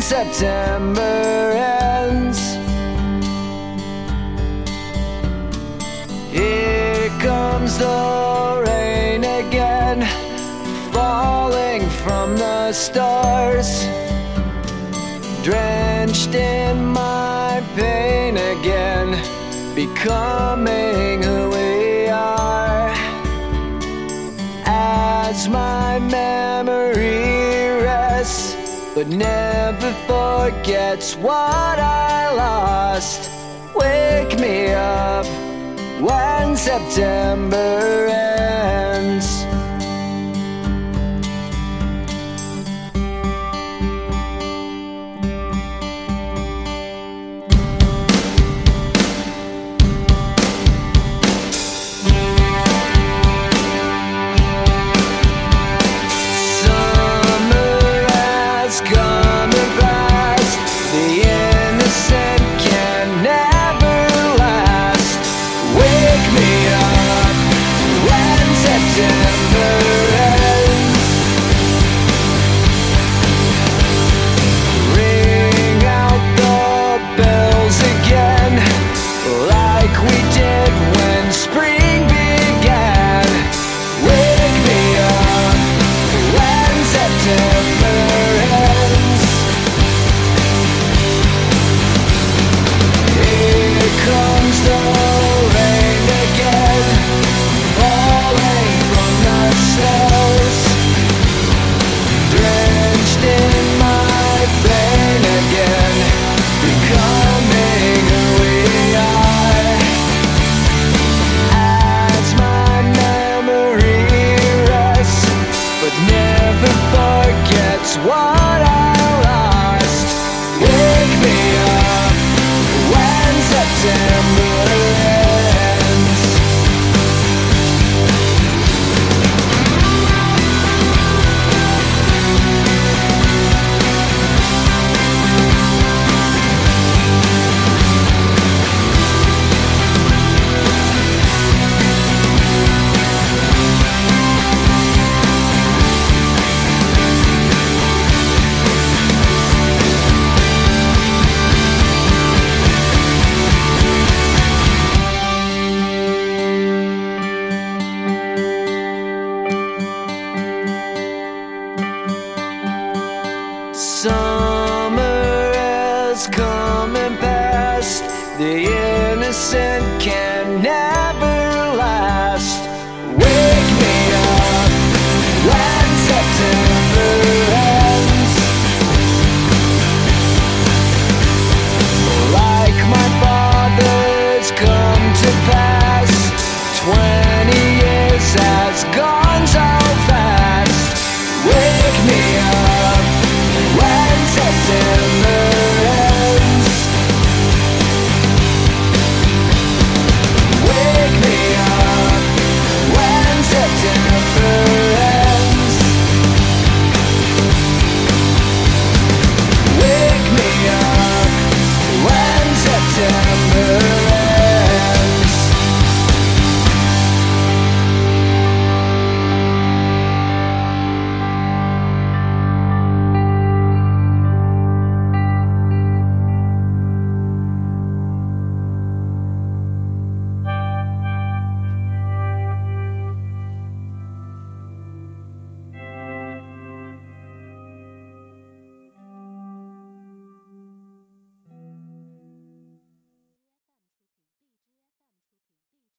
September ends. Here comes the rain again, falling from the stars, drenched in my pain again, becoming who we are. As my never forgets what I lost. Wake me up when September ends. And passed. The innocent can never.